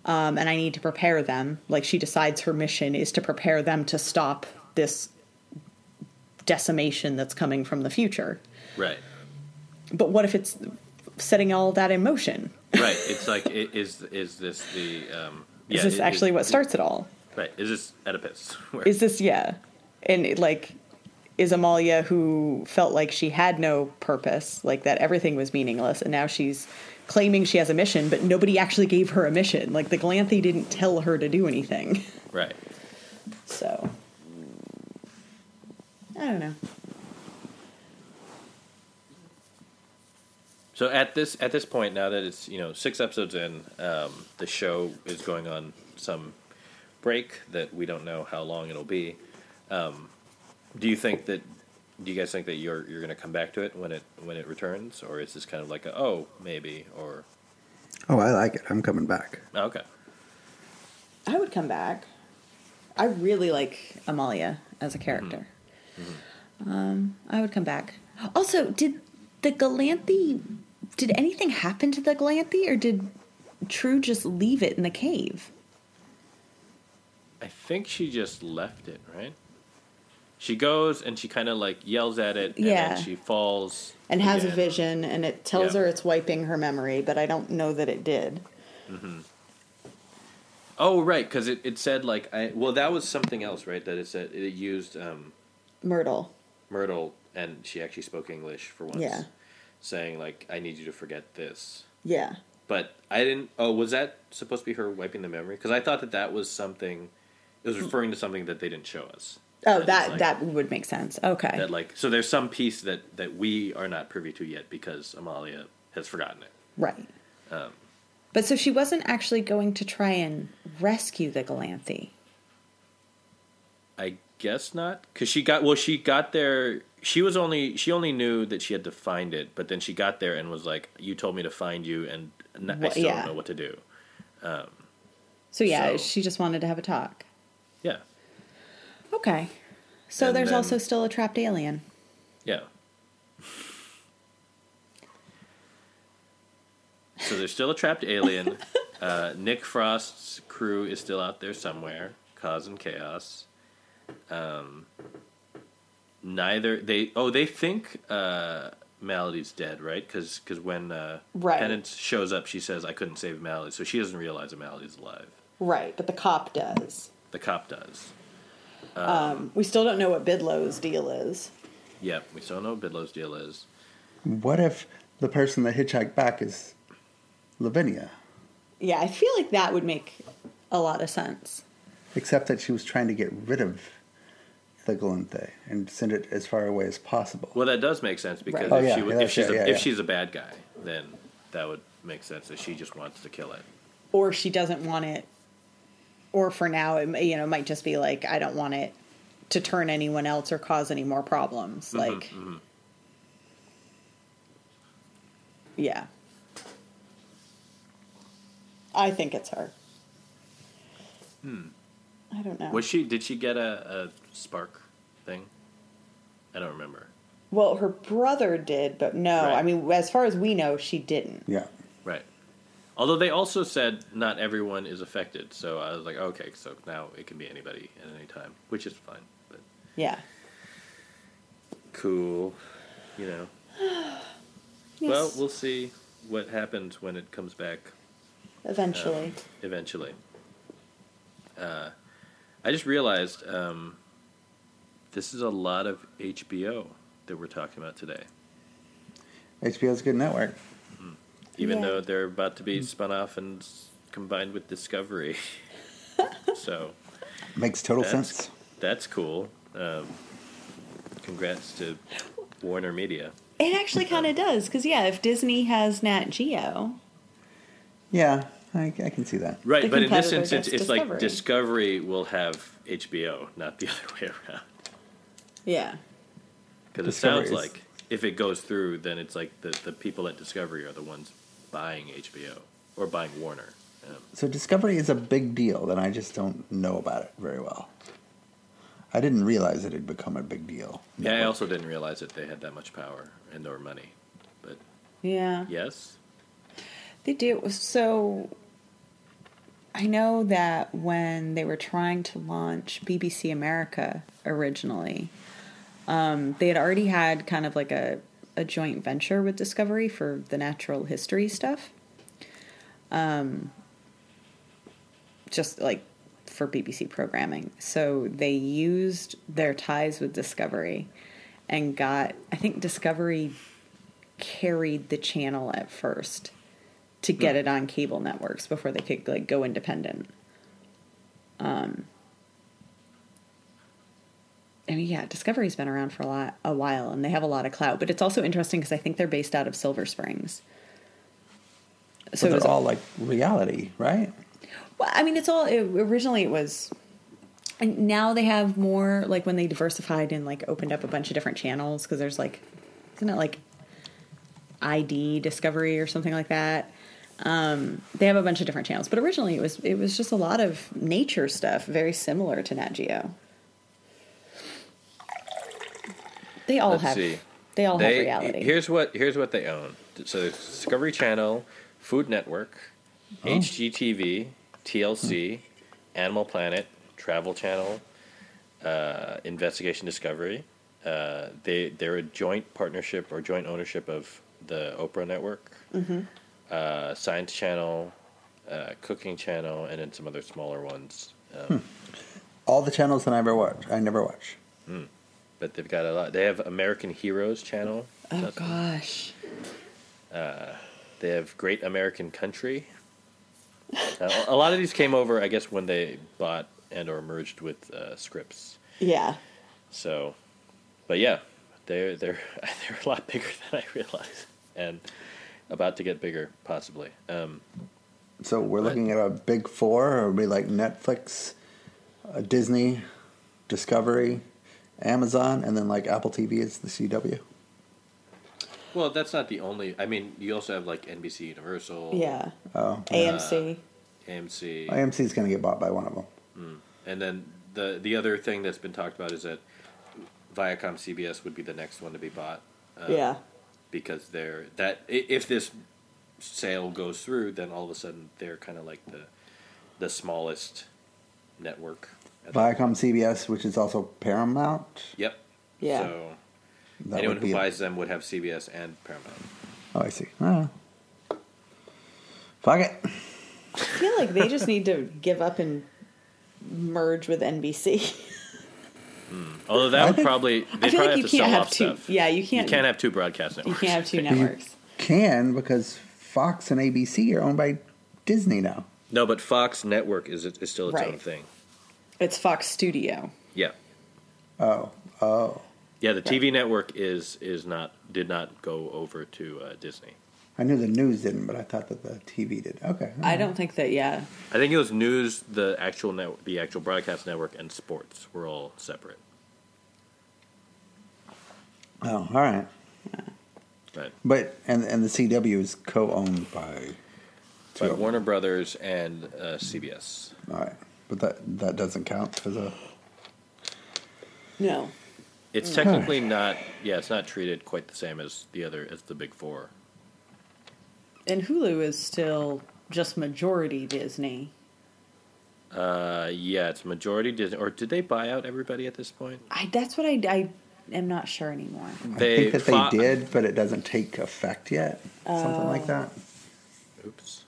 um, and I need to prepare them." Like she decides her mission is to prepare them to stop this decimation that's coming from the future. Right. But what if it's setting all that in motion? Right. It's like, i- is is this the? Um, yeah, is this it- actually it- what starts it all? Right. Is this Oedipus? Where- Is this yeah? And it, like, is Amalia who felt like she had no purpose, like that everything was meaningless, and now she's claiming she has a mission, but nobody actually gave her a mission. Like the Galanthi didn't tell her to do anything. right. So I don't know. So at this at this point, now that it's you know six episodes in, um, the show is going on some break that we don't know how long it'll be. Um, do you think that? Do you guys think that you're you're going to come back to it when it when it returns, or is this kind of like a oh maybe or Oh, I like it. I'm coming back. oh, okay I would come back. I really like Amalia as a character. Um, I would come back. Also, did the Galanthi? Did anything happen to the Galanthi, or did True just leave it in the cave? I think she just left it right. She goes and she kind of like yells at it, and Yeah. she falls And has a vision, and it tells Yeah. her it's wiping her memory, but I don't know that it did. Mm-hmm. Oh right, because it, it said like I well that was something else right that it said it used um, Myrtle. Myrtle and she actually spoke English for once. Yeah. Saying like I need you to forget this, Yeah. but I didn't. Oh, was that supposed to be her wiping the memory? Because I thought that that was something. It was mm. referring to something that they didn't show us. Oh, it's that like- that would make sense. Okay. that like so there's some piece that that we are not privy to yet because Amalia has forgotten it. right. Um, but so she wasn't actually going to try and rescue the Galanthi. I guess not, because she got well. She got there. She was only she only knew that she had to find it, but then she got there and was like, "You told me to find you, and n- I still yeah. don't know what to do." So yeah, So- she just wanted to have a talk. Yeah, Okay. So And there's then- also still a trapped alien. yeah. so there's still a trapped alien. Uh, Nick Frost's crew is still out there somewhere, causing chaos. Um, neither they oh they think uh, Maladie's dead, right? Because because when uh, Right. Penance shows up, she says, "I couldn't save Maladie," so she doesn't realize that Maladie's alive. Right, but the cop does. The cop does. Um, we still don't know what Bidlow's deal is. Yep, we still know what Bidlow's deal is. What if the person that hitchhiked back is Lavinia? Yeah, I feel like that would make a lot of sense. Except that she was trying to get rid of the Galanthi and send it as far away as possible. Well, that does make sense because Right. Oh, if, yeah, she, yeah, if she's right, a, yeah, if yeah. she's a bad guy, then that would make sense that she just wants to kill it. Or she doesn't want it. Or for now, it you know might just be like I don't want it to turn anyone else or cause any more problems. Mm-hmm, like, mm-hmm. yeah, I think it's her. Hmm. I don't know. Was she? Did she get a, a spark thing? I don't remember. well, her brother did, but no. Right. I mean, as far as we know, she didn't. Yeah. Right. Although they also said not everyone is affected, so I was like, okay, so now it can be anybody at any time, which is fine. But Yeah. cool, you know. Well, we'll see what happens when it comes back eventually. eventually. Uh, I just realized um, this is a lot of HBO that we're talking about today. HBO's a good network. Mm-hmm. even Yeah. though they're about to be mm-hmm. spun off and combined with Discovery. so Makes total that's, sense. that's cool. Um, congrats to Warner Media. It actually kind of um, does, because yeah, if Disney has Nat Geo, Yeah, I, I can see that. Right, The but in this instance, gets it's like Discovery. Discovery will have HBO, not the other way around. Yeah, Because it sounds is- like if it goes through, then it's like the, the people at Discovery are the ones buying HBO or buying Warner. Um, So Discovery is a big deal that I just don't know about it very well. I didn't realize it had become a big deal. yeah, I also didn't realize that they had that much power and or money. But yeah, yes, they do. So I know that when they were trying to launch BBC America originally, um, they had already had kind of like a a joint venture with Discovery for the natural history stuff. Um, just like for BBC programming. So they used their ties with Discovery and got, I think Discovery carried the channel at first to get it on cable networks before they could like go independent. Um, I mean, yeah, Discovery's been around for a lot, a while, and they have a lot of clout. But it's also interesting because I think they're based out of Silver Springs. So it they're was- all like reality, right? Well, I mean, it's all it, originally it was. And now they have more like when they diversified and like opened up a bunch of different channels because there's like, isn't it like ID Discovery or something like that? Um, they have a bunch of different channels, but originally it was it was just a lot of nature stuff, very similar to Nat Geo. They all Let's have see. they all they, have reality. Here's what here's what they own. So Discovery Channel, Food Network, Oh. HGTV, TLC, Animal Planet, Travel Channel, uh, Investigation Discovery. Uh, they they're a joint partnership or joint ownership of the Oprah Network, Mm-hmm. uh, Science Channel, uh, Cooking Channel, and then some other smaller ones. Um, All the channels that I ever watch, I never watch. But they've got a lot. They have American Heroes Channel. oh That's- gosh, They have Great American Country. Uh, a lot of these came over, I guess, when they bought and or merged with uh, Scripps. yeah. So, but yeah, they're they're they're a lot bigger than I realized, and about to get bigger, possibly. Um, So we're looking at a big four. It would be like Netflix, uh, Disney, Discovery, Amazon, and then like Apple TV is the CW. Well, that's not the only. I mean, you also have like NBC Universal, Yeah. Oh, AMC. AMC, AMC is going to get bought by one of them. and then the the other thing that's been talked about is that Viacom CBS would be the next one to be bought. Uh, yeah. because they're that if this sale goes through, then all of a sudden they're kind of like the the smallest network. At Viacom CBS, which is also Paramount. Yep. Yeah. So That anyone who be buys them would have CBS and Paramount. Oh, I see. Oh. Fuck it. I feel like they just need to give up and merge with NBC. Hmm. Although that I would think- probably they I feel probably like have you to can't have two. stuff. Yeah, you You can't. You can't have two broadcast networks. You networks. can't have two You networks. can because Fox and ABC are owned by Disney now. No, but Fox Network is is still its own thing. It's Fox Studio. Yeah. Oh, oh. Yeah, the TV network is is not did not go over to uh, Disney. I knew the news didn't, but I thought that the TV did. Okay. I don't think that. Yeah. I think it was news, the actual net, the actual broadcast network, and sports were all separate. Oh, all right. But But and and the CW is co-owned by. by. Warner Brothers and uh, CBS. All right, but that that doesn't count as a. No. It's technically not. Yeah, it's not treated quite the same as the other as the big four. And Hulu is still just majority Disney. Uh, yeah, it's majority Disney. Or did they buy out everybody at this point? I. That's what I. I am not sure anymore. They I think that Fo- they did, but it doesn't take effect yet. Something like that. Oops.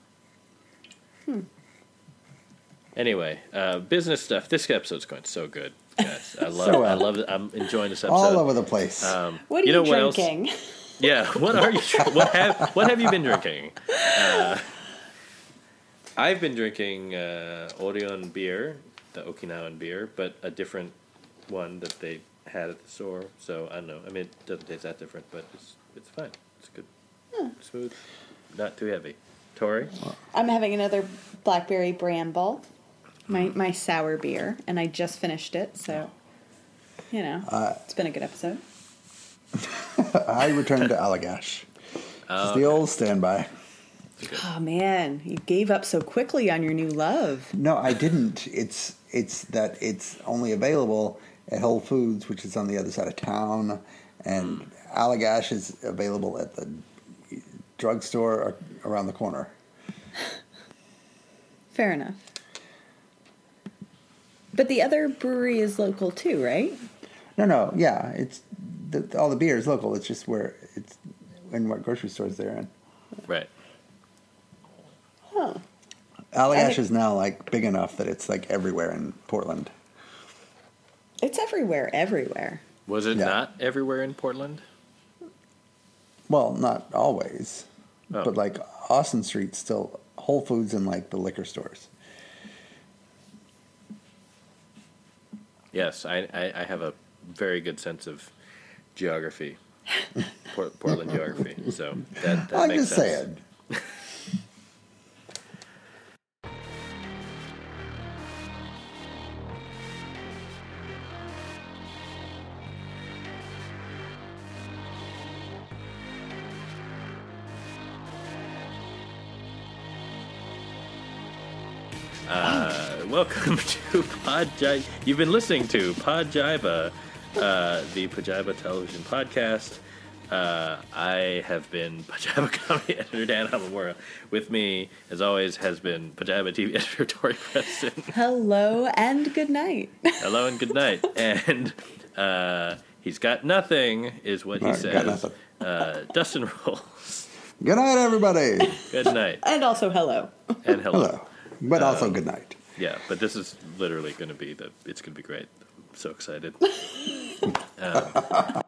Anyway, uh, business stuff. This episode's going so good, guys. I love. So I love it. I'm enjoying this episode. All over the place. Um, What are you, know what else? drinking? Yeah. What are you? What have What have you been drinking? Uh, I've been drinking uh, Orion beer, the Okinawan beer, but a different one that they had at the store. So I don't know. I mean, it doesn't taste that different, but it's it's fine. It's good, smooth, not too heavy. Tori, I'm having another blackberry bramble, my my sour beer, and I just finished it. So, you know, uh, it's been a good episode. I returned to Allagash. It's the old standby. Oh man, you gave up so quickly on your new love. No, I didn't. It's it's that it's only available at Whole Foods, which is on the other side of town, and hmm. Allagash is available at the drugstore around the corner. Fair enough. But the other brewery is local too, right? No, no, yeah, it's the, all the beer is local. It's just where it's in what grocery stores they're in. right? Oh, Allagash is now like big enough that it's like everywhere in Portland. it's everywhere, everywhere. Was it Yeah. not everywhere in Portland? Well, not always, Oh. but like Austin Street still Whole Foods and like the liquor stores. Yes, I, I, I have a very good sense of geography, Port, Portland geography. So that, that I'm makes just sense. saying. Uh, welcome to Pod Jive. You've been listening to Pod Jiva, uh, the Pajiba television podcast. Uh, I have been Pajiba comedy editor Dan Hamamura. With me, as always, has been Pajiba TV editor Tori Preston. Hello and good night. Hello and good night. And uh, he's got nothing, is what he All right, says. nothing. Uh, Dustin Rowles. Good night, everybody. Good night and also hello. and hello. Hello, but also good night. Yeah, but this is literally going to be the. It's going to be great. I'm so excited. Um,